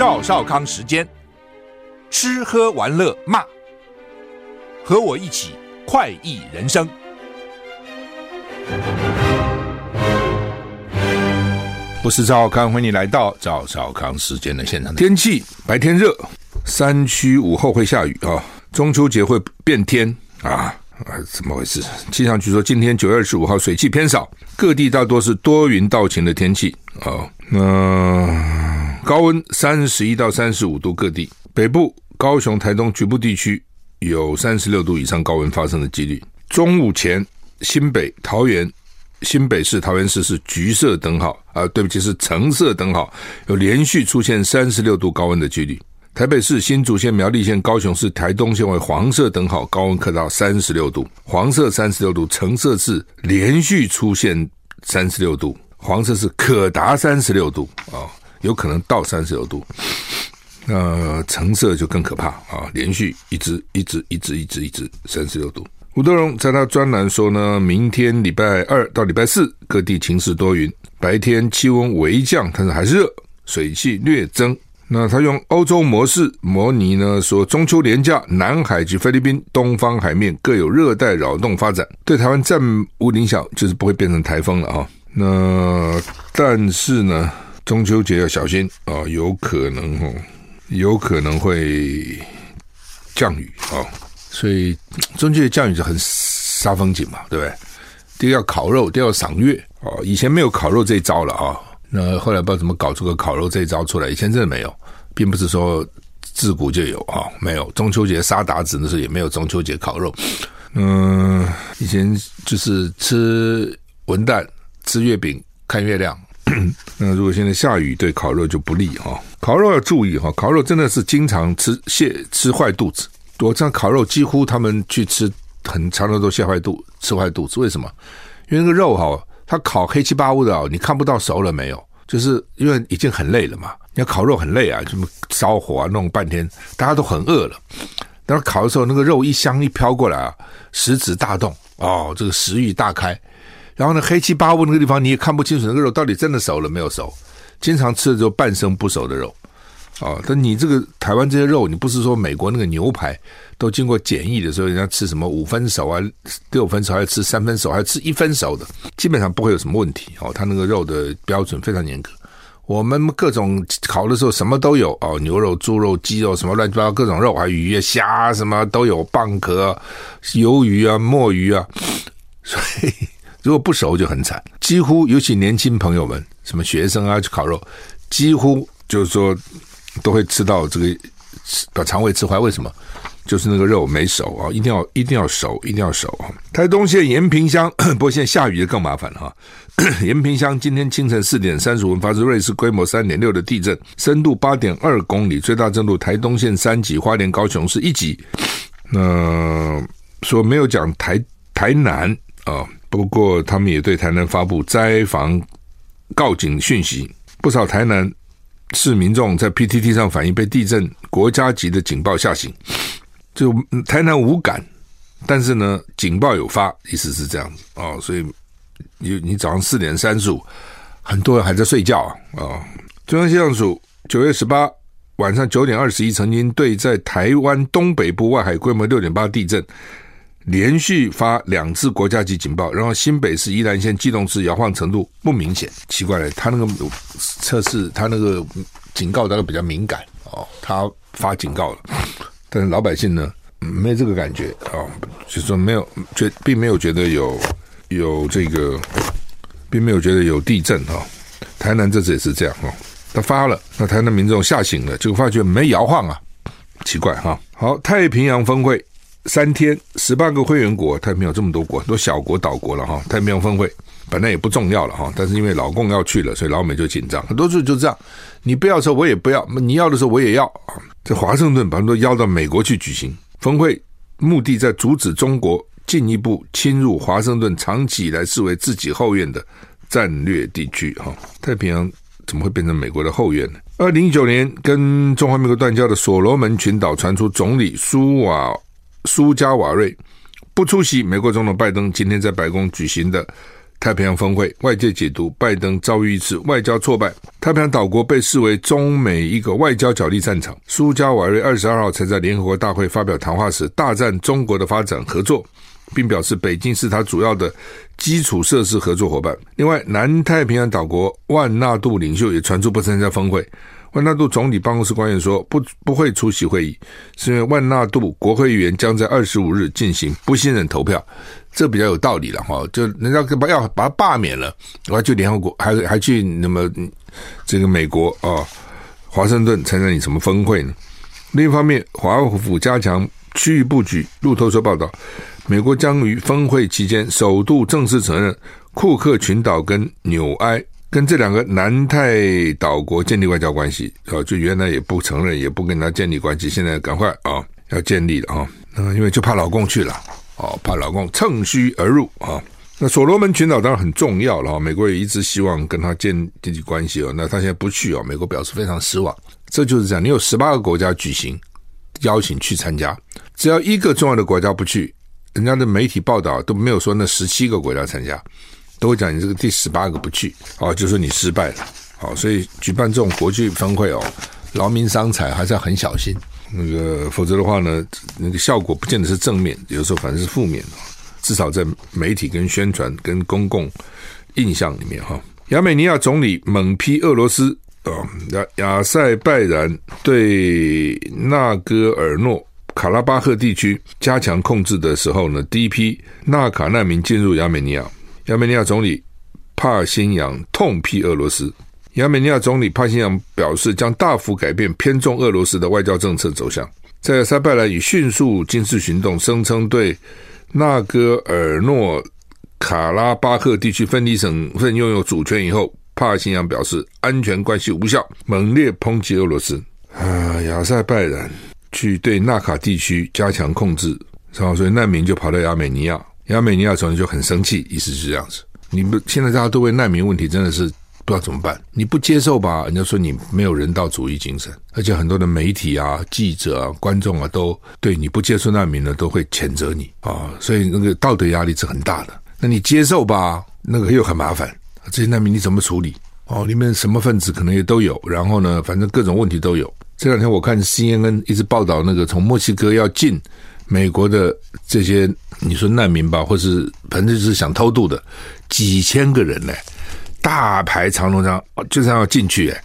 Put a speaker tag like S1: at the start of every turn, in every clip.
S1: 赵少康时间，吃喝玩乐骂，和我一起快意人生。我是赵少康，欢迎你来到赵少康时间的现场。天气白天热，山区午后会下雨啊。中秋节会变天啊啊，怎么回事？气象局说，今天九月二十五号水汽偏少，各地大多是多云到晴的天气啊。那。高温三十一到三十五度，各地北部、高雄、台东局部地区有三十六度以上高温发生的几率。中午前，新北、桃园、新北市、桃园市是橘色灯号啊，对不起，是橙色灯号，有连续出现三十六度高温的几率。台北市、新竹县、苗栗县、高雄市、台东县为黄色灯号，高温可到三十六度，黄色三十六度，橙色是连续出现三十六度，黄色是可达三十六度啊。有可能到三十六度，那橙色就更可怕啊！连续一直一直一直一直一直三十六度。吴德荣在他专栏说呢，明天礼拜二到礼拜四各地晴时多云，白天气温微降，但是还是热，水汽略增。那他用欧洲模式模拟呢，说中秋连假，南海及菲律宾东方海面各有热带扰动发展，对台湾暂无影响，就是不会变成台风了啊。那但是呢？中秋节要小心啊，有可能哦，有可能会降雨啊，所以中秋节降雨就很杀风景嘛，对不对？第一个要烤肉，第二要赏月啊。以前没有烤肉这一招了啊，那后来不知道怎么搞出个烤肉这一招出来，以前真的没有，并不是说自古就有啊，没有中秋节杀韃子的时候也没有中秋节烤肉，嗯，以前就是吃文旦，吃月饼，看月亮。那如果现在下雨，对烤肉就不利哈。烤肉要注意哈，烤肉真的是经常吃泻吃坏肚子。我这样烤肉几乎他们去吃很长的都泻坏肚吃坏肚子。为什么？因为那个肉哈，它烤黑七八乌的，你看不到熟了没有？就是因为已经很累了嘛。你要烤肉很累啊，什么烧火啊弄半天，大家都很饿了。但是烤的时候，那个肉一香一飘过来啊，食指大动哦，这个食欲大开。然后呢，黑漆八乌那个地方你也看不清楚那个肉到底真的熟了没有熟，经常吃的就半生不熟的肉，啊！但你这个台湾这些肉，你不是说美国那个牛排都经过检疫的时候，人家吃什么五分熟啊、六分熟，还要吃三分熟，还要吃一分熟的，基本上不会有什么问题哦。他那个肉的标准非常严格。我们各种烤的时候什么都有哦，牛肉、猪肉、鸡肉什么乱七八糟各种肉，还有鱼、虾什么都有，蚌壳、鱿鱼啊、墨鱼啊，所以。如果不熟就很惨，几乎尤其年轻朋友们，什么学生啊去烤肉，几乎就是说都会吃到这个把肠胃吃坏。为什么？就是那个肉没熟啊，一定要一定要熟，一定要熟啊！台东县延平乡，不过现在下雨就更麻烦了哈。延平乡今天清晨四点三十五分发生瑞士规模三点六的地震，深度八点二公里，最大震度台东县三级，花莲高雄市一级。那说没有讲台台南啊。不过，他们也对台南发布灾防告警讯息，不少台南市民众在 PTT 上反映被地震国家级的警报吓醒，就台南无感，但是呢，警报有发，意思是这样子哦，所以你你早上四点三十五，很多人还在睡觉啊，中央气象署九月十八晚上九点二十一曾经对在台湾东北部外海规模六点八地震。连续发两次国家级警报，然后新北市宜兰县基隆市摇晃程度不明显，奇怪了，他那个测试他那个警告大概比较敏感哦，他发警告了，但是老百姓呢没这个感觉哦，就说没有觉，并没有觉得有有这个，并没有觉得有地震哈、哦。台南这次也是这样哈、哦，他发了，那台南民众吓醒了，结果发觉没摇晃啊，奇怪哈、好，太平洋峰会。三天，十八个会员国，太平洋这么多国，很多小国岛国了哈。太平洋峰会本来也不重要了哈，但是因为老共要去了，所以老美就紧张。很多事就这样，你不要的时候我也不要，你要的时候我也要啊。这华盛顿把他们都邀到美国去举行峰会，目的在阻止中国进一步侵入华盛顿长期以来视为自己后院的战略地区哈。太平洋怎么会变成美国的后院呢？二零一九年跟中华民国断交的所罗门群岛传出总理苏瓦。苏加瓦瑞不出席美国总统拜登今天在白宫举行的太平洋峰会，外界解读拜登遭遇一次外交挫败。太平洋岛国被视为中美一个外交角力战场。苏加瓦瑞二十二号才在联合国大会发表谈话时，大赞中国的发展合作，并表示北京是他主要的基础设施合作伙伴。另外，南太平洋岛国万纳度领袖也传出不参加峰会。万纳度总理办公室官员说不：“不会出席会议，是因为万纳度国会议员将在二十五日进行不信任投票，这比较有道理了哈。就人家把要把他罢免了，我还去联合国，还还去那么这个美国啊，华盛顿参加你什么峰会呢？另一方面，华府加强区域布局。路透社报道，美国将于峰会期间首度正式承认库克群岛跟纽埃。”跟这两个南太岛国建立外交关系啊，就原来也不承认，也不跟他建立关系，现在赶快啊要建立了啊，因为就怕老共去了啊，怕老共趁虚而入啊。那所罗门群岛当然很重要了，美国也一直希望跟他建立关系哦。那他现在不去哦，美国表示非常失望。这就是这样，你有十八个国家举行邀请去参加，只要一个重要的国家不去，人家的媒体报道都没有说那十七个国家参加。都会讲你这个第十八个不去，哦，就说你失败了，好，所以举办这种国际峰会哦，劳民伤财，还是要很小心，那个否则的话呢，那个效果不见得是正面，有时候反正是负面的，至少在媒体跟宣传跟公共印象里面哈。亚美尼亚总理猛批俄罗斯啊，亚亚塞拜然对纳戈尔诺卡拉巴赫地区加强控制的时候呢，第一批纳卡难民进入亚美尼亚。亚美尼亚总理帕辛扬痛批俄罗斯。亚美尼亚总理帕辛扬表示，将大幅改变偏重俄罗斯的外交政策走向。在塞拜然以迅速军事行动声称对纳戈尔诺卡拉巴赫地区分离省份拥有主权以后，帕辛扬表示安全关系无效，猛烈抨击俄罗斯。啊，亚塞拜然去对纳卡地区加强控制，然后所以难民就跑到亚美尼亚。亚美尼亚总理就很生气，意思是这样子。你们现在大家都为难民问题真的是不知道怎么办。你不接受吧，人家说你没有人道主义精神，而且很多的媒体啊、记者啊、观众啊，都对你不接受难民呢，都会谴责你啊。所以那个道德压力是很大的。那你接受吧，那个又很麻烦。这些难民你怎么处理？哦，里面什么分子可能也都有。然后呢，反正各种问题都有。这两天我看 CNN 一直报道那个从墨西哥要进。美国的这些你说难民吧，或是反正就是想偷渡的几千个人呢，大排长龙这样，就这样要进去哎，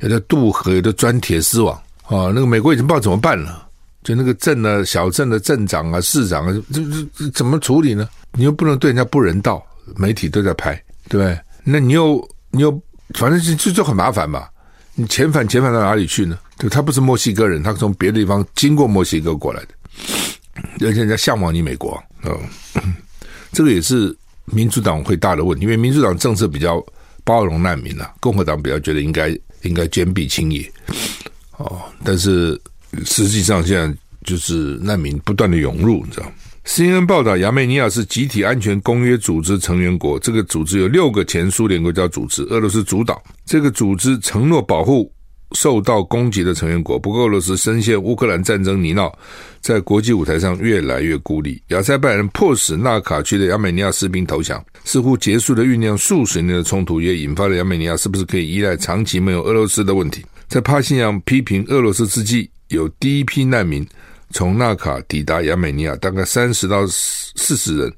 S1: 有的渡河，有的钻铁丝网啊，那个美国已经不知道怎么办了，就那个镇呢、小镇的镇长啊、市长啊，这这怎么处理呢？你又不能对人家不人道，媒体都在拍，对不对？那你又你又反正就就就很麻烦嘛，你遣返遣返到哪里去呢？对，他不是墨西哥人，他从别的地方经过墨西哥过来的。而且人家向往你美国啊，这个也是民主党会大的问题，因为民主党政策比较包容难民啊，共和党比较觉得应该应该坚壁清野哦。但是实际上现在就是难民不断的涌入，你知道？CNN 报道，亚美尼亚是集体安全公约组织成员国，这个组织有六个前苏联国家组织，俄罗斯主导。这个组织承诺保护。受到攻击的成员国，不过俄罗斯深陷乌克兰战争泥淖，在国际舞台上越来越孤立。亚塞拜然迫使纳卡区的亚美尼亚士兵投降，似乎结束了酝酿数十年的冲突，也引发了亚美尼亚是不是可以依赖长期没有俄罗斯的问题。在帕辛扬批评俄罗斯之际，有第一批难民从纳卡抵达亚美尼亚，大概三十到四十人，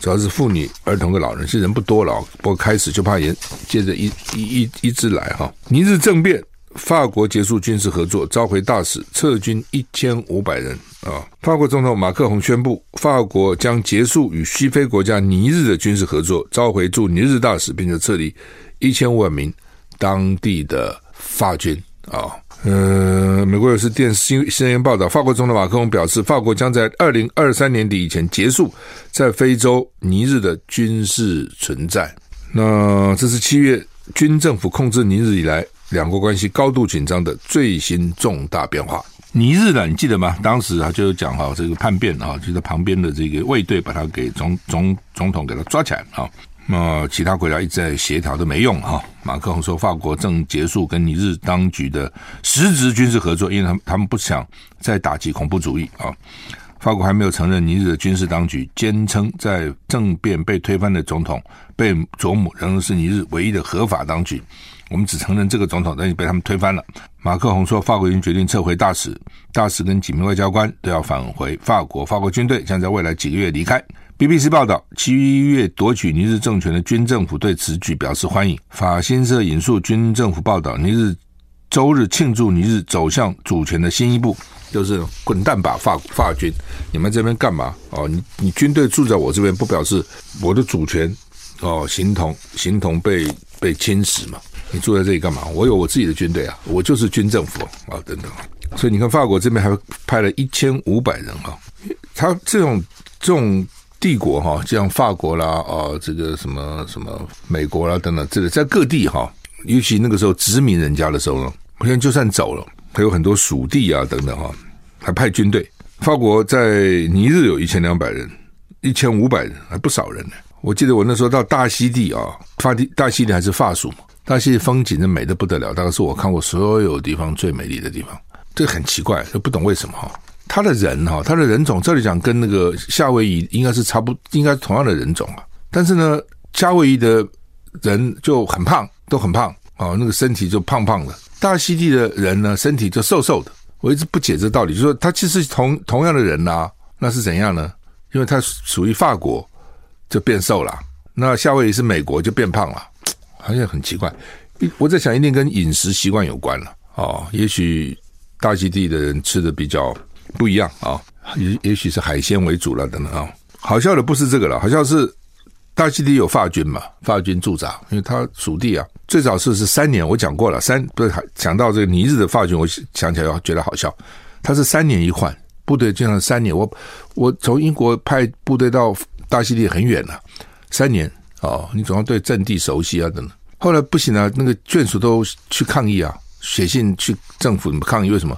S1: 主要是妇女、儿童和老人，其实人不多了。不过开始就怕延接着一一一一直来哈，尼日政变。法国结束军事合作，召回大使，撤军一千五百人啊！法国总统马克宏宣布，法国将结束与西非国家尼日的军事合作，召回驻尼日大使，并且撤离一千五百名当地的法军啊！呃，美国有线电视 CNN 报道，法国总统马克龙表示，法国将在二零二三年底以前结束在非洲尼日的军事存在。那这是七月军政府控制尼日以来两国关系高度紧张的最新重大变化。尼日呢，你记得吗？当时啊，就有讲哈，这个叛变啊，就在旁边的这个卫队把他给总总总统给他抓起来啊。那其他国家一直在协调都没用哈。马克龙说，法国正结束跟尼日当局的实质军事合作，因为他们他们不想再打击恐怖主义啊。法国还没有承认尼日的军事当局，坚称在政变被推翻的总统贝佐姆仍然是尼日唯一的合法当局。我们只承认这个总统，但是被他们推翻了。马克龙说，法国已经决定撤回大使，大使跟几名外交官都要返回法国。法国军队将在未来几个月离开。BBC 报道，七月夺取尼日政权的军政府对此举表示欢迎。法新社引述军政府报道，尼日周日庆祝尼日走向主权的新一步，就是滚蛋吧，法法军！你们这边干嘛？哦，你你军队住在我这边，不表示我的主权哦，形同形同被被侵蚀嘛？你住在这里干嘛？我有我自己的军队啊，我就是军政府啊，等等。所以你看，法国这边还派了一千五百人啊，他这种这种。帝国哈，像法国啦，哦，这个什么什么美国啦等等，这个在各地哈，尤其那个时候殖民人家的时候呢，我现在就算走了，还有很多属地啊等等哈，还派军队。法国在尼日有一千两百人，一千五百人，还不少人呢。我记得我那时候到大溪地啊，法地大溪地还是法属嘛，大溪地风景真美得不得了，大概是我看过所有地方最美丽的地方。这很奇怪，就不懂为什么哈。他的人哈，他的人种这里讲跟那个夏威夷应该是差不，应该同样的人种啊。但是呢，夏威夷的人就很胖，都很胖啊，那个身体就胖胖的。大溪地的人呢，身体就瘦瘦的。我一直不解这道理，就是说他其实同同样的人呐、啊，那是怎样呢？因为他属于法国，就变瘦了；那夏威夷是美国，就变胖了，好像很奇怪。我在想，一定跟饮食习惯有关了哦。也许大溪地的人吃的比较。不一样啊，也也许是海鲜为主了等等啊。好笑的不是这个了，好像是大溪地有法军嘛，法军驻扎，因为他属地啊。最早是是三年，我讲过了，三不是讲到这个尼日的法军，我想起来觉得好笑，他是三年一换部队，经常三年。我我从英国派部队到大溪地很远了，三年哦，你总要对阵地熟悉啊等等。后来不行了，那个眷属都去抗议啊，写信去政府抗议，为什么？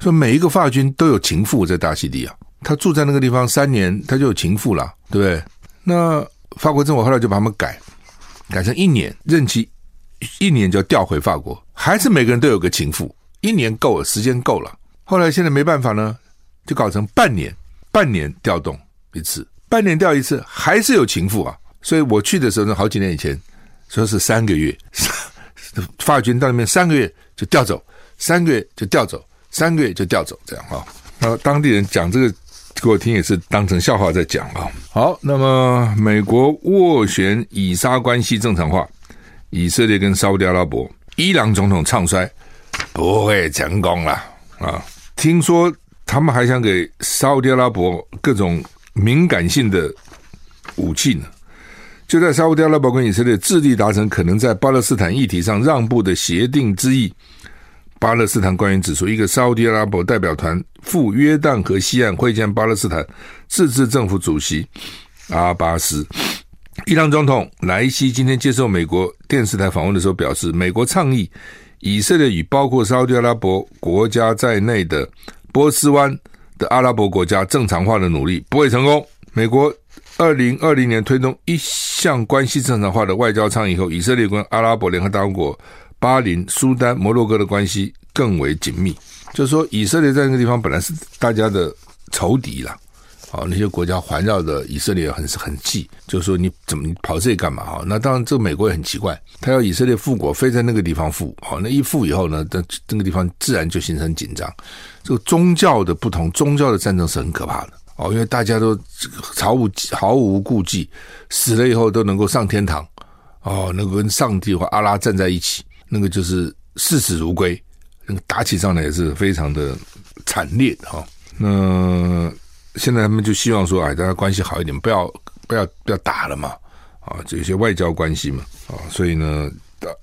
S1: 说每一个法军都有情妇在大溪地啊，他住在那个地方三年，他就有情妇了，对不对？那法国政府后来就把他们改，改成一年任期，一年就要调回法国，还是每个人都有个情妇，一年够了，时间够了。后来现在没办法呢，就搞成半年，半年调动一次，半年调一次，还是有情妇啊。所以我去的时候呢，好几年以前，说是三个月，法军到那边三个月就调走，三个月就调走。三个月就调走，这样哈。那当地人讲这个给我听，也是当成笑话在讲啊。好，那么美国斡旋以沙关系正常化，以色列跟沙乌地阿拉伯、伊朗总统唱衰，不会成功了啊！听说他们还想给沙乌地阿拉伯各种敏感性的武器呢。就在沙乌地阿拉伯跟以色列致力达成可能在巴勒斯坦议题上让步的协定之意。巴勒斯坦官员指出，一个沙乌地阿拉伯代表团赴约旦河西岸会见巴勒斯坦自治政府主席阿巴斯。伊朗总统莱西今天接受美国电视台访问的时候表示，美国倡议以色列与包括沙乌地阿拉伯国家在内的波斯湾的阿拉伯国家正常化的努力不会成功。美国二零二零年推动一项关系正常化的外交倡议后，以色列跟阿拉伯联合大公国。巴林、苏丹、摩洛哥的关系更为紧密，就是说，以色列在那个地方本来是大家的仇敌了，啊，那些国家环绕着以色列很很忌，就是说，你怎么你跑这里干嘛？啊？那当然，这个美国也很奇怪，他要以色列复国，非在那个地方复，好，那一复以后呢，这这个地方自然就形成紧张。这个宗教的不同，宗教的战争是很可怕的。哦，因为大家都毫无毫无顾忌，死了以后都能够上天堂，哦，能够跟上帝或阿拉站在一起。那个就是视死如归，那个打起仗来也是非常的惨烈哈。那现在他们就希望说，哎，大家关系好一点，不要不要不要打了嘛，啊，这些外交关系嘛，啊，所以呢，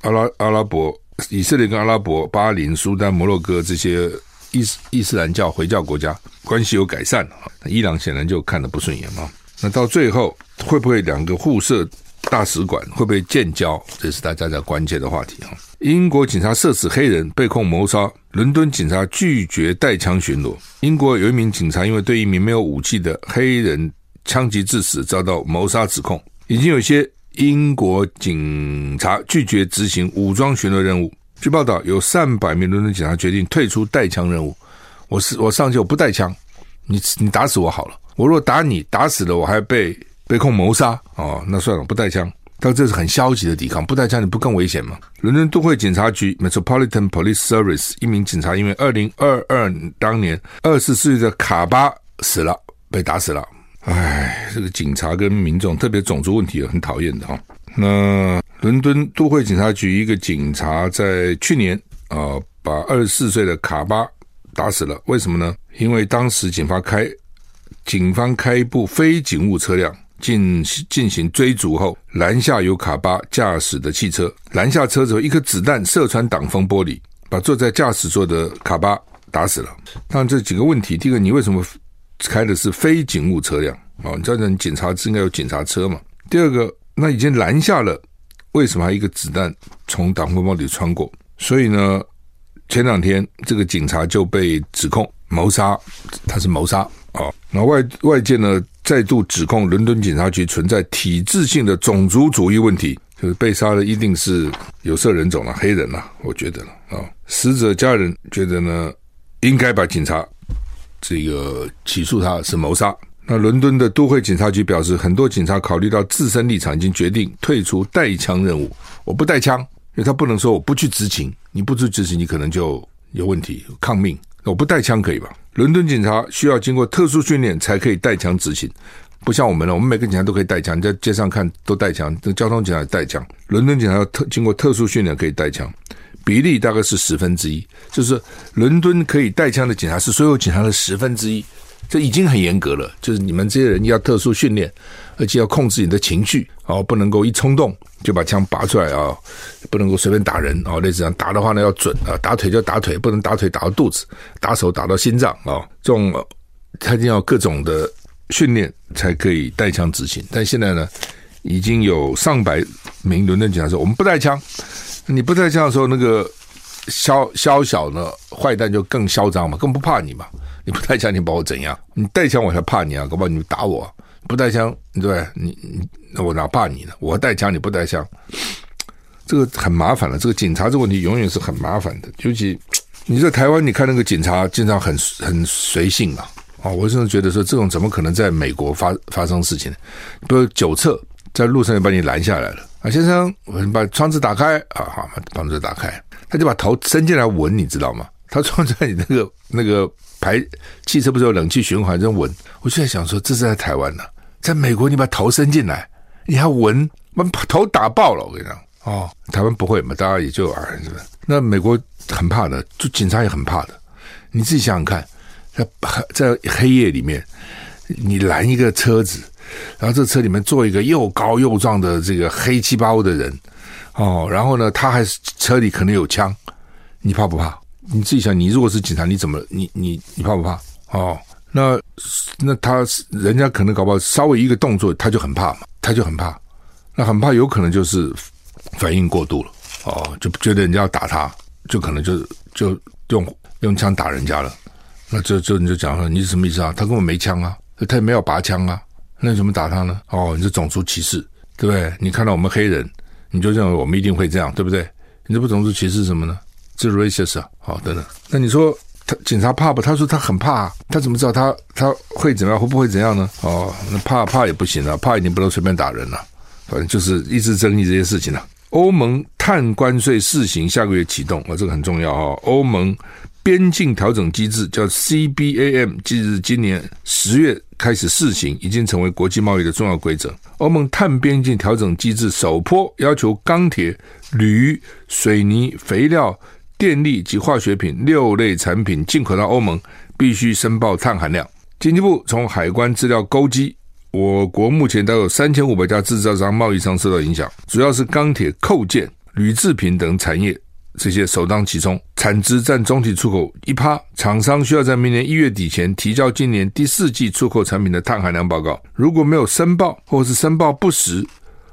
S1: 阿拉阿拉伯以色列跟阿拉伯、巴林、苏丹、摩洛哥这些伊斯伊斯兰教回教国家关系有改善啊，伊朗显然就看得不顺眼嘛。那到最后会不会两个互设大使馆，会不会建交？这是大家在关切的话题啊。英国警察射死黑人，被控谋杀。伦敦警察拒绝带枪巡逻。英国有一名警察因为对一名没有武器的黑人枪击致死，遭到谋杀指控。已经有些英国警察拒绝执行武装巡逻任务。据报道，有上百名伦敦警察决定退出带枪任务。我是我上去我不带枪，你你打死我好了。我若打你打死了，我还被被控谋杀哦，那算了，不带枪。但这是很消极的抵抗，不带枪你不更危险吗？伦敦都会警察局 （Metropolitan Police Service） 一名警察因为二零二二当年二十四岁的卡巴死了，被打死了。唉，这个警察跟民众，特别种族问题很讨厌的哈。那伦敦都会警察局一个警察在去年啊、把二十四岁的卡巴打死了。为什么呢？因为当时警方开警方开一部非警务车辆。进进行追逐后，拦下由卡巴驾驶的汽车，拦下车子后，一颗子弹射穿挡风玻璃，把坐在驾驶座的卡巴打死了。当然，这几个问题：第一个，你为什么开的是非警务车辆？哦，你知道，你警察是应该有警察车嘛？第二个，那已经拦下了，为什么还一个子弹从挡风玻璃穿过？所以呢，前两天这个警察就被指控谋杀，他是谋杀。哦，那外外界呢再度指控伦敦警察局存在体制性的种族主义问题，就是被杀的一定是有色人种了，黑人了，我觉得了啊、死者家人觉得呢，应该把警察这个起诉他是谋杀。那伦敦的都会警察局表示，很多警察考虑到自身立场，已经决定退出带枪任务。我不带枪，因为他不能说我不去执勤，你不去执勤，你可能就有问题，抗命。我不带枪可以吧？伦敦警察需要经过特殊训练才可以带枪执勤，不像我们了，我们每个警察都可以带枪，你在街上看都带枪，这交通警察带枪。伦敦警察要特经过特殊训练可以带枪，比例大概是十分之一，就是伦敦可以带枪的警察是所有警察的十分之一。这已经很严格了，就是你们这些人要特殊训练，而且要控制你的情绪哦，不能够一冲动就把枪拔出来啊，不能够随便打人啊，类似这样打的话呢要准啊，打腿就打腿，不能打腿打到肚子，打手打到心脏啊，这种他一定要各种的训练才可以带枪执勤。但现在呢，已经有上百名伦敦警察说我们不带枪，你不带枪的时候，那个宵宵小的坏蛋就更嚣张嘛，更不怕你嘛。你不带枪，你把我怎样？你带枪，我才怕你啊！搞不好你打我，不带枪，对你你那我哪怕你呢？我带枪，你不带枪，这个很麻烦了。这个警察这个问题永远是很麻烦的。尤其你在台湾，你看那个警察经常很很随性嘛。啊，我甚至觉得说，这种怎么可能在美国发发生事情？比如酒测在路上就把你拦下来了啊，先生，我把窗子打开啊，好，把窗子打开，他就把头伸进来闻，你知道吗？他装在你那个那个。排汽车不是有冷气循环，这闻，我就在想说，这是在台湾呢，在美国你把头伸进来，你还闻，把头打爆了。我跟你讲，哦，台湾不会嘛，大家也就啊，是不是？那美国很怕的，就警察也很怕的。你自己想想看，在在黑夜里面，你拦一个车子，然后这车里面坐一个又高又壮的这个黑漆包的人，哦，然后呢，他还是车里可能有枪，你怕不怕？你自己想，你如果是警察，你怎么，你你你怕不怕？哦，那那他人家可能搞不好稍微一个动作，他就很怕嘛，他就很怕，那很怕有可能就是反应过度了，哦，就觉得人家要打他，就可能就就用用枪打人家了，那这这你就讲说你是什么意思啊？他根本没枪啊，他也没有拔枪啊，那你怎么打他呢？哦，你是种族歧视，对不对？你看到我们黑人，你就认为我们一定会这样，对不对？你这不种族歧视什么呢？是 racist 啊，好，等等。那你说他警察怕不？他说他很怕，他怎么知道他他会怎么样？会不会怎样呢？哦，那怕怕也不行啊，怕已经不能随便打人了，反正就是一直争议这些事情了，啊。欧盟碳关税试行下个月启动啊，这个很重要啊。欧盟边境调整机制叫 CBAM，即日今年十月开始试行，已经成为国际贸易的重要规则。欧盟碳边境调整机制首波要求钢铁、铝、水泥、肥料。电力及化学品六类产品进口到欧盟，必须申报碳含量。经济部从海关资料勾稽，我国目前都有三千五百家制造商、贸易商受到影响，主要是钢铁、扣件、铝制品等产业这些首当其冲，产值占总体出口一趴，厂商需要在明年一月底前提交今年第四季出口产品的碳含量报告，如果没有申报，或是申报不实，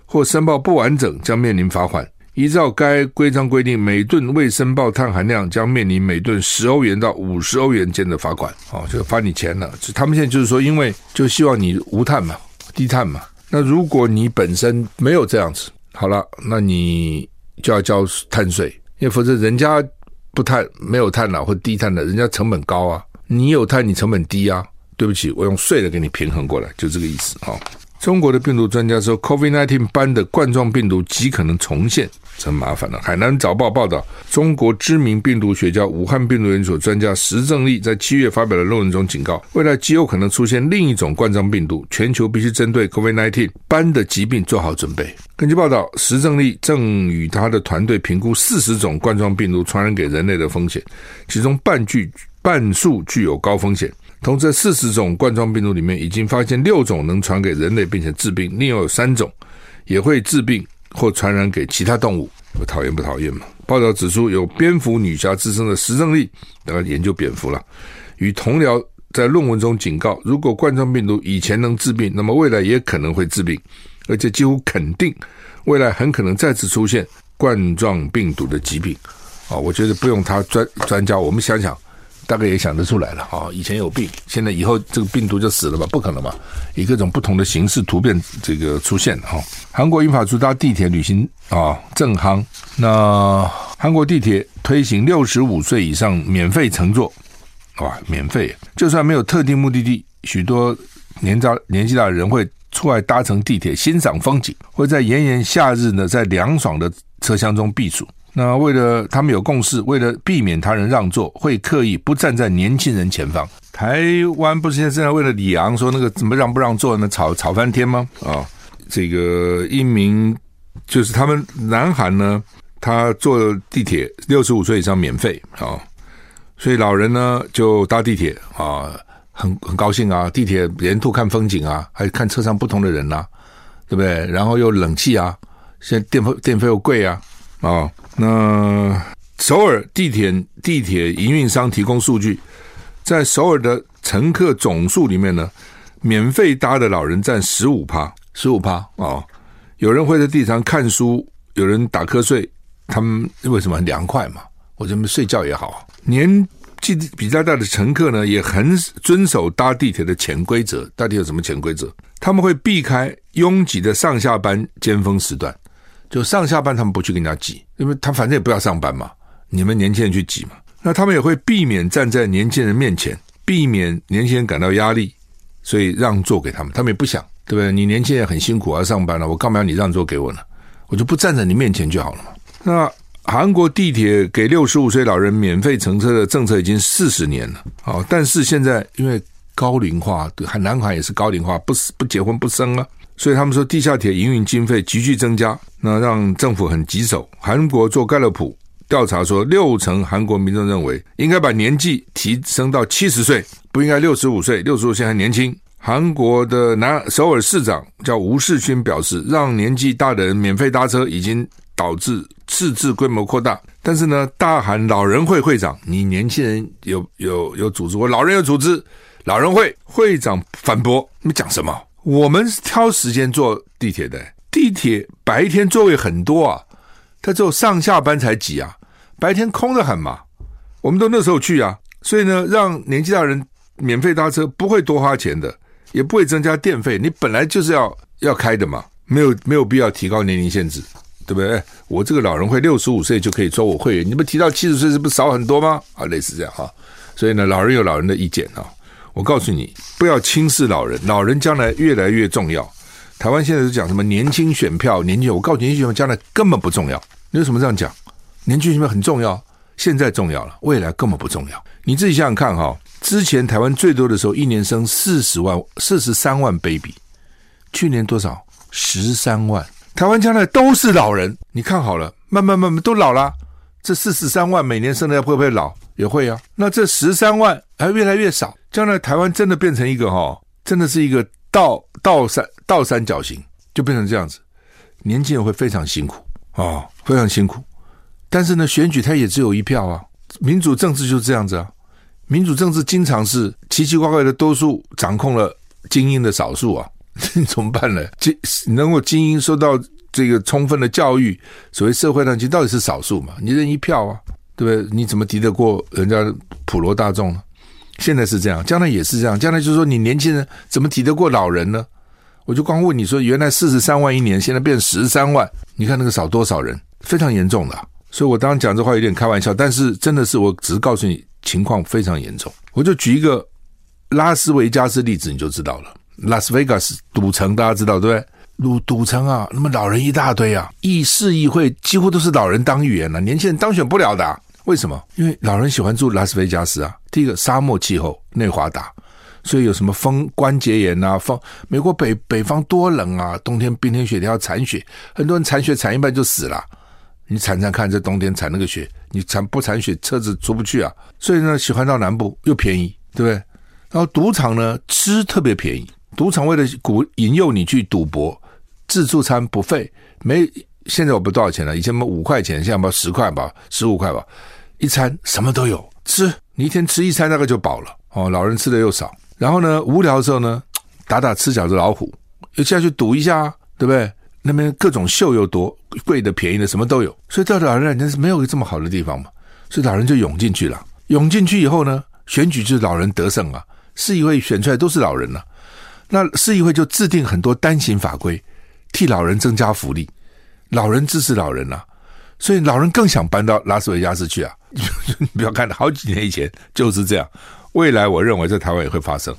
S1: 或申报不完整，将面临罚款。依照该规章规定，每吨未申报碳含量将面临每吨十欧元到五十欧元间的罚款。哦，就罚你钱了。他们现在就是说，因为就希望你无碳嘛，低碳嘛。那如果你本身没有这样子，好了，那你就要交碳税，因为否则人家不碳没有碳了或低碳的，人家成本高啊。你有碳，你成本低啊。对不起，我用税的给你平衡过来，就这个意思啊。中国的病毒专家说，COVID-19 斑的冠状病毒极可能重现。真麻烦了。海南早报报道，中国知名病毒学家、武汉病毒研究所专家石正丽在七月发表的论文中警告，未来极有可能出现另一种冠状病毒，全球必须针对 COVID-19 斑的疾病做好准备。根据报道，石正丽正与他的团队评估四十种冠状病毒传染给人类的风险，其中半具半数具有高风险。同这四十种冠状病毒里面，已经发现六种能传给人类并且致病，另有三种也会致病。或传染给其他动物，我讨厌不讨厌嘛？报道指出，有蝙蝠女侠之称的石正丽，当然研究蝙蝠了，与同僚在论文中警告，如果冠状病毒以前能治病，那么未来也可能会治病，而且几乎肯定，未来很可能再次出现冠状病毒的疾病。啊，我觉得不用他专专家，我们想想。大概也想得出来了啊！以前有病，现在以后这个病毒就死了吧？不可能嘛！以各种不同的形式突变这个出现哈。韩国英法租搭地铁旅行啊正夯，那韩国地铁推行六十五岁以上免费乘坐，哇，免费！就算没有特定目的地，许多年长年纪大的人会出来搭乘地铁欣赏风景，会在炎炎夏日呢，在凉爽的车厢中避暑。那为了他们有共识，为了避免他人让座，会刻意不站在年轻人前方。台湾不是现在正在为了李昂说那个怎么让不让座呢？吵吵翻天吗？啊、哦，这个一名就是他们南韩呢，他坐地铁六十五岁以上免费啊、哦，所以老人呢就搭地铁啊、哦，很很高兴啊，地铁沿途看风景啊，还看车上不同的人呐、啊，对不对？然后又冷气啊，现在电费电费又贵啊，啊、哦。那首尔地铁地铁营运商提供数据，在首尔的乘客总数里面呢，免费搭的老人占十五趴，十五趴哦。有人会在地上看书，有人打瞌睡，他们为什么很凉快嘛？我这边睡觉也好。年纪比较大的乘客呢，也很遵守搭地铁的潜规则。到底有什么潜规则？他们会避开拥挤的上下班尖峰时段。就上下班他们不去跟人家挤，因为他反正也不要上班嘛。你们年轻人去挤嘛，那他们也会避免站在年轻人面前，避免年轻人感到压力，所以让座给他们。他们也不想，对不对？你年轻人很辛苦要上班了，我干嘛要你让座给我呢？我就不站在你面前就好了嘛。那韩国地铁给六十五岁老人免费乘车的政策已经四十年了，好，但是现在因为高龄化，对，南韩也是高龄化，不不结婚不生啊。所以他们说地下铁营运经费急剧增加，那让政府很棘手。韩国做盖勒普调查说，六成韩国民众认为应该把年纪提升到七十岁，不应该六十五岁。六十五岁还年轻。韩国的南首尔市长叫吴世勋表示，让年纪大的人免费搭车已经导致赤字规模扩大。但是呢，大韩老人会会长，你年轻人有有有组织，我老人有组织，老人会会长反驳，你讲什么？我们是挑时间坐地铁的，地铁白天座位很多啊，它只有上下班才挤啊，白天空得很嘛。我们都那时候去啊，所以呢，让年纪大人免费搭车不会多花钱的，也不会增加电费。你本来就是要要开的嘛，没有没有必要提高年龄限制，对不对？我这个老人会六十五岁就可以做我会员，你们提到七十岁是不是少很多吗？啊，类似这样啊，所以呢，老人有老人的意见啊。我告诉你，不要轻视老人，老人将来越来越重要。台湾现在是讲什么年轻选票，年轻，我告诉你，年轻选票将来根本不重要。你为什么这样讲？年轻选票很重要，现在重要了，未来根本不重要。你自己想想看哈，之前台湾最多的时候，一年生四十万、四十三万 baby，去年多少？十三万。台湾将来都是老人，你看好了，慢慢慢慢都老了。这四十三万每年生的会不会老？也会啊。那这十三万还越来越少。将来台湾真的变成一个哈，真的是一个倒倒三倒三角形，就变成这样子，年轻人会非常辛苦啊、非常辛苦。但是呢，选举他也只有一票啊。民主政治就是这样子啊，民主政治经常是奇奇怪怪的多数掌控了精英的少数啊，你 怎么办呢？精能够精英受到这个充分的教育，所谓社会上其实到底是少数嘛？你认一票啊，对不对？你怎么敌得过人家普罗大众呢？现在是这样，将来也是这样，将来就是说你年轻人怎么敌得过老人呢？我就光问你说，原来四十三万一年，现在变十三万，你看那个少多少人，非常严重的。所以我当时讲这话有点开玩笑，但是真的是我只是告诉你情况非常严重。我就举一个拉斯维加斯例子，你就知道了。拉斯维加斯赌城大家知道对不对？赌赌城啊，那么老人一大堆啊，议事议会几乎都是老人当议员了，年轻人当选不了的。为什么？因为老人喜欢住拉斯维加斯啊。第一个沙漠气候，内华达。所以有什么风关节炎啊？风美国北北方多冷啊！冬天冰天雪地要铲雪，很多人铲雪铲一半就死了。你铲铲看，这冬天铲那个雪，你铲不铲雪，车子出不去啊。所以呢，喜欢到南部又便宜，对不对？然后赌场呢，吃特别便宜。赌场为了鼓引诱你去赌博，自助餐不费，没现在我不多少钱了，以前我们五块钱，现在不十块吧，十五块吧，一餐什么都有吃，你一天吃一餐大概就饱了哦。老人吃的又少。然后呢，无聊的时候呢，打打吃角子老虎，又下去赌一下，对不对？那边各种秀又多，贵的便宜的什么都有，所以到老人真是没有这么好的地方嘛，所以老人就涌进去了。涌进去以后呢，选举就是老人得胜啊，市议会选出来都是老人了，啊，那市议会就制定很多单行法规，替老人增加福利，老人支持老人啊，所以老人更想搬到拉斯维加斯去啊。你不要看，好几年以前就是这样。未来我认为在台湾也会发生，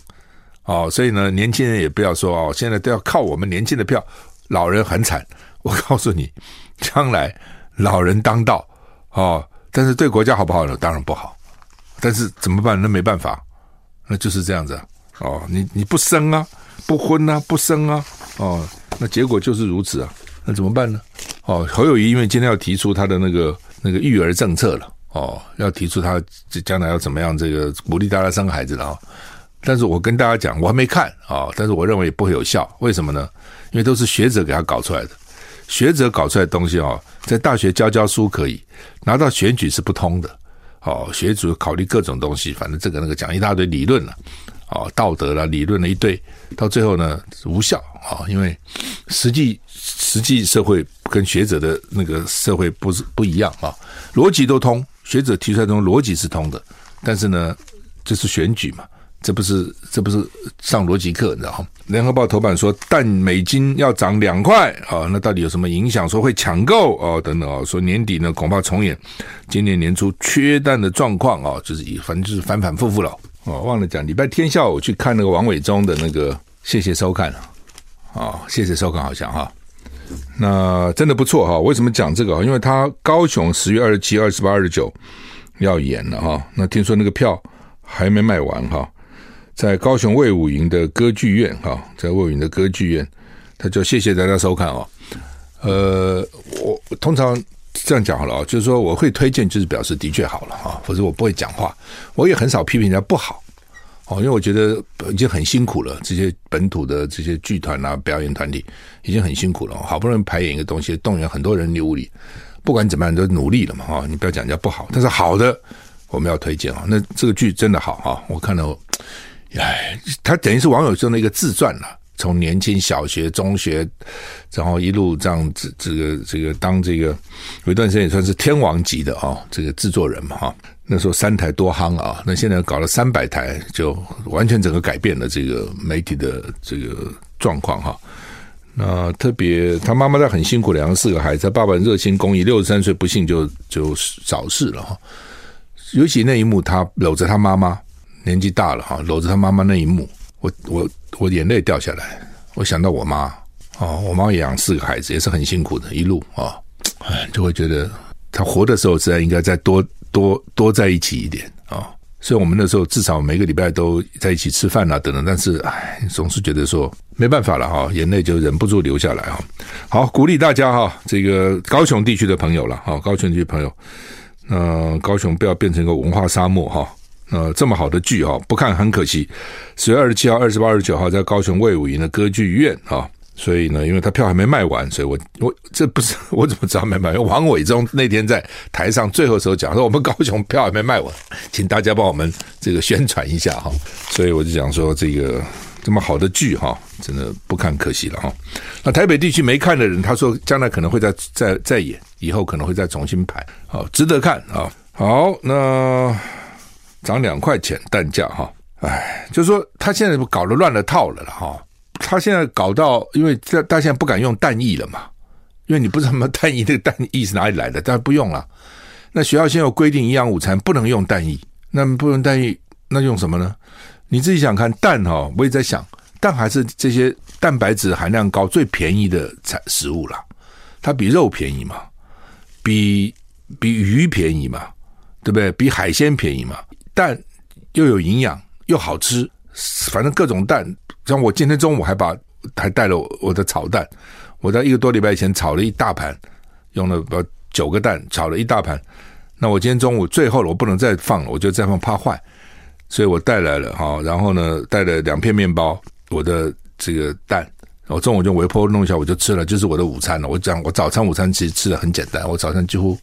S1: 哦，所以呢，年轻人也不要说哦，现在都要靠我们年轻的票，老人很惨。我告诉你，将来老人当道，哦，但是对国家好不好呢？当然不好。但是怎么办？那没办法，那就是这样子。哦，你你不生啊，不婚啊，不生啊，哦，那结果就是如此啊。那怎么办呢？哦，侯友谊因为今天要提出他的那个那个育儿政策了。哦，要提出他将来要怎么样？这个鼓励大家生孩子了啊！但是我跟大家讲，我还没看啊，但是我认为不会有效。为什么呢？因为都是学者给他搞出来的，学者搞出来的东西啊，在大学教教书可以，拿到选举是不通的。哦，学主考虑各种东西，反正这个那个讲一大堆理论了，哦，道德了理论了一堆，到最后呢无效啊，因为实际实际社会跟学者的那个社会不是不一样啊，逻辑都通。学者提出来的东西逻辑是通的，但是呢，这是选举嘛，这不是这不是上逻辑课，你知道吗？联合报头版说，蛋美金要涨两块啊，那到底有什么影响？说会抢购哦，等等啊，说年底呢恐怕重演今年年初缺蛋的状况啊，就是反正就是反反复复了哦。忘了讲，礼拜天下午去看那个王伟忠的那个，谢谢收看啊，谢谢收看，好像哈。那真的不错哈，为什么讲这个？因为他高雄十月二十七、二十八、二十九要演了哈。那听说那个票还没卖完哈，在高雄魏武营的歌剧院哈，在魏武营的歌剧院，他就谢谢大家收看哦。呃，我通常这样讲好了啊，就是说我会推荐，就是表示的确好了哈，否则我不会讲话。我也很少批评人家不好。哦，因为我觉得已经很辛苦了，这些本土的这些剧团啊、表演团体已经很辛苦了，好不容易排演一个东西，动员很多人力物力，不管怎么样都努力了嘛，哈，你不要讲人家不好，但是好的我们要推荐啊，那这个剧真的好哈，我看到，哎，他等于是王友忠的一个自传了，从年轻小学、中学，然后一路这样子，这个这个当这个有一段时间也算是天王级的啊，这个制作人嘛，哈。那时候三台多夯啊，那现在搞了三百台，就完全整个改变了这个媒体的这个状况哈。那特别他妈妈在很辛苦，两个四个孩子，他爸爸热心公益，六十三岁不幸就就早逝了哈。尤其那一幕，他搂着他妈妈，年纪大了哈，搂着他妈妈那一幕，我我我眼泪掉下来，我想到我妈哦，我妈养四个孩子，也是很辛苦的，一路啊，哎，就会觉得他活的时候自然应该再多。多多在一起一点啊、哦！所以我们那时候至少每个礼拜都在一起吃饭啊，等等。但是唉，总是觉得说没办法了哈、哦，眼泪就忍不住流下来哈、哦。好，鼓励大家哈、这个高雄地区的朋友了哈、哦，高雄地区朋友，呃，高雄不要变成一个文化沙漠哈。呃，这么好的剧哈，不看很可惜。十月二十七号、二十八、二十九号在高雄魏武营的歌剧院啊，所以呢，因为他票还没卖完，所以我我这不是 我怎么知道没卖完？王伟忠那天在台上最后时候讲说，我们高雄票还没卖完，请大家帮我们这个宣传一下哈。所以我就讲说，这个这么好的剧哈，真的不看可惜了哈。那台北地区没看的人，他说将来可能会再再再演，以后可能会再重新排，好，值得看啊。好，那涨两块钱蛋价哈，哎，就是说他现在搞得乱了套了了哈。他现在搞到，因为大大家现在不敢用蛋液了嘛，因为你不知道什么蛋液，这个蛋液是哪里来的，但不用了。那学校现在有规定，营养午餐不能用蛋液，那不用蛋液，那用什么呢？你自己想看蛋哈、我也在想，蛋还是这些蛋白质含量高、最便宜的产食物了。它比肉便宜嘛，比比鱼便宜嘛，对不对？比海鲜便宜嘛。蛋又有营养又好吃，反正各种蛋。像我今天中午还把还带了我的炒蛋，我在一个多礼拜前炒了一大盘，用了把九个蛋炒了一大盘。那我今天中午最后了，我不能再放了，我就再放怕坏，所以我带来了哈。然后呢，带了两片面包，我的这个蛋，我中午就微波弄一下，我就吃了，就是我的午餐了。我讲我早餐午餐其实吃的很简单，我早餐几乎。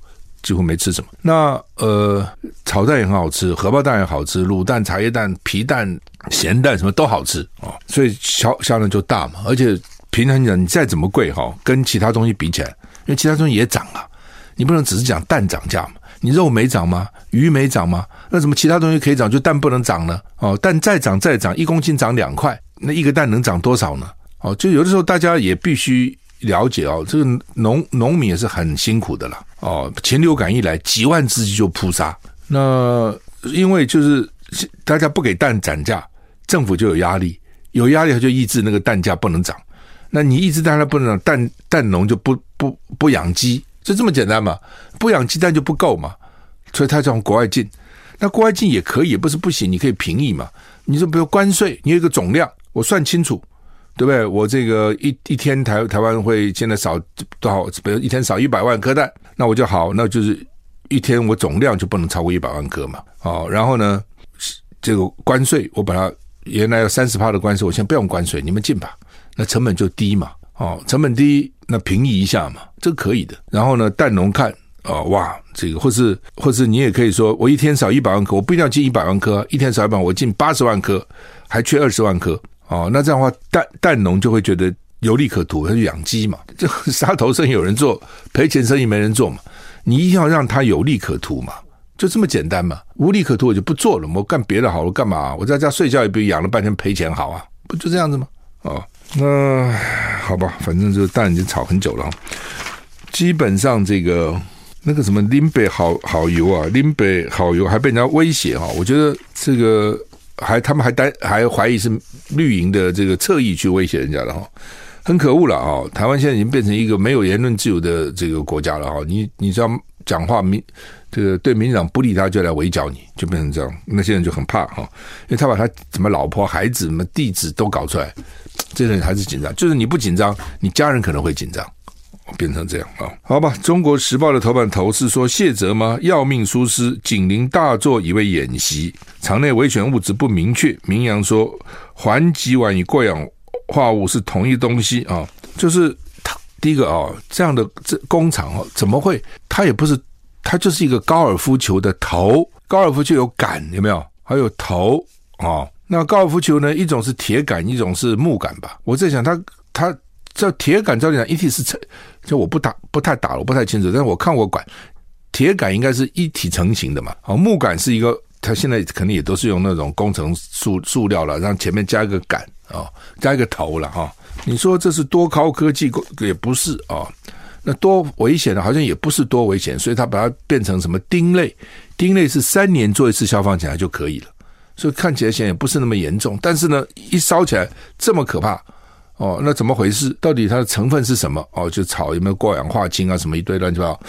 S1: 几乎没吃什么。那呃，炒蛋也很好吃，荷包蛋也好吃，卤蛋、茶叶蛋、皮蛋、咸蛋什么都好吃哦。所以销销量就大嘛。而且平常讲，你再怎么贵哈，跟其他东西比起来，因为其他东西也涨啊，你不能只是讲蛋涨价嘛。你肉没涨吗？鱼没涨吗？那怎么其他东西可以涨，就蛋不能涨呢？哦，蛋再涨再涨，一公斤涨两块，那一个蛋能涨多少呢？哦，就有的时候大家也必须。了解哦，这个农农民也是很辛苦的了哦。禽流感一来，几万只鸡就扑杀。那因为就是大家不给蛋涨价，政府就有压力，有压力他就抑制那个蛋价不能涨。那你抑制蛋价不能涨，蛋蛋农就不不不养鸡，就这么简单嘛。不养鸡蛋就不够嘛，所以他从国外进。那国外进也可以，不是不行，你可以平抑嘛。你说比如关税，你有一个总量，我算清楚。对不对？我这个一一天台台湾会现在少多少？比如一天少一百万颗蛋，那我就好，那就是一天我总量就不能超过一百万颗嘛。哦，然后呢，这个关税我把它原来有三十趴的关税，我先不用关税，你们进吧，那成本就低嘛。哦，成本低，那平移一下嘛，这可以的。然后呢，蛋农看哦，哇，这个或是或是你也可以说，我一天少一百万颗，我不一定要进一百万颗，一天少一百万，我进八十万颗，还缺二十万颗。哦，那这样的话，蛋蛋农就会觉得有利可图，他就养鸡嘛。这杀头生意有人做，赔钱生意没人做嘛。你一定要让他有利可图嘛，就这么简单嘛。无利可图我就不做了，我干别的好了，干嘛？我在家睡觉也比养了半天赔钱好啊，不就这样子吗？哦，那好吧，反正这个蛋已经炒很久了。基本上这个那个什么林北好好油啊，林北好油还被人家威胁哈，我觉得这个。还他们还担还怀疑是绿营的这个侧翼去威胁人家的哈，很可恶了啊！台湾现在已经变成一个没有言论自由的这个国家了哈。你你只要讲话民这个对民进党不利，他就来围剿你，就变成这样。那些人就很怕哈，因为他把他什么老婆孩子什么地址都搞出来，这些人还是紧张。就是你不紧张，你家人可能会紧张。变成这样啊？好吧，《中国时报》的头版头是说谢泽吗？要命疏失，紧邻大作以为演习，场内危险物质不明确。明扬说环己烷与过氧化物是同一东西啊，就是他第一个啊，这样的这工厂哦，怎么会？它也不是，它就是一个高尔夫球的头，高尔夫球有杆有没有？还有头啊？那高尔夫球呢？一种是铁杆，一种是木杆吧？我在想，它它。这铁杆照理讲一体是成，就我不打不太打了，我不太清楚。但是我看过管，铁杆应该是一体成型的嘛。哦，木杆是一个，它现在肯定也都是用那种工程塑塑料了，让前面加一个杆啊，加一个头了哈。你说这是多高科技？也不是啊。那多危险的，好像也不是多危险，所以它把它变成什么丁类？丁类是三年做一次消防检查就可以了，所以看起来显然也不是那么严重。但是呢，一烧起来这么可怕。哦，那怎么回事？到底它的成分是什么？哦，就炒有没有过氧化氢啊，什么一堆乱七八糟。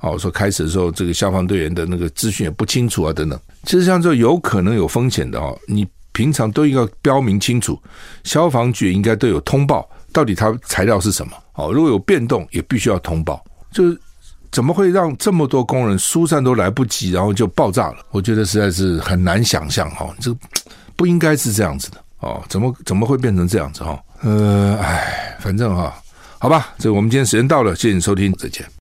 S1: 哦，说开始的时候，这个消防队员的那个资讯也不清楚啊，等等。其实像这有可能有风险的哦，你平常都应该标明清楚，消防局应该都有通报，到底它材料是什么？哦，如果有变动，也必须要通报。就是怎么会让这么多工人疏散都来不及，然后就爆炸了？我觉得实在是很难想象哈，这不应该是这样子的哦，怎么怎么会变成这样子哈？呃，哎，反正哈，好吧，这我们今天时间到了，谢谢你收听，再见。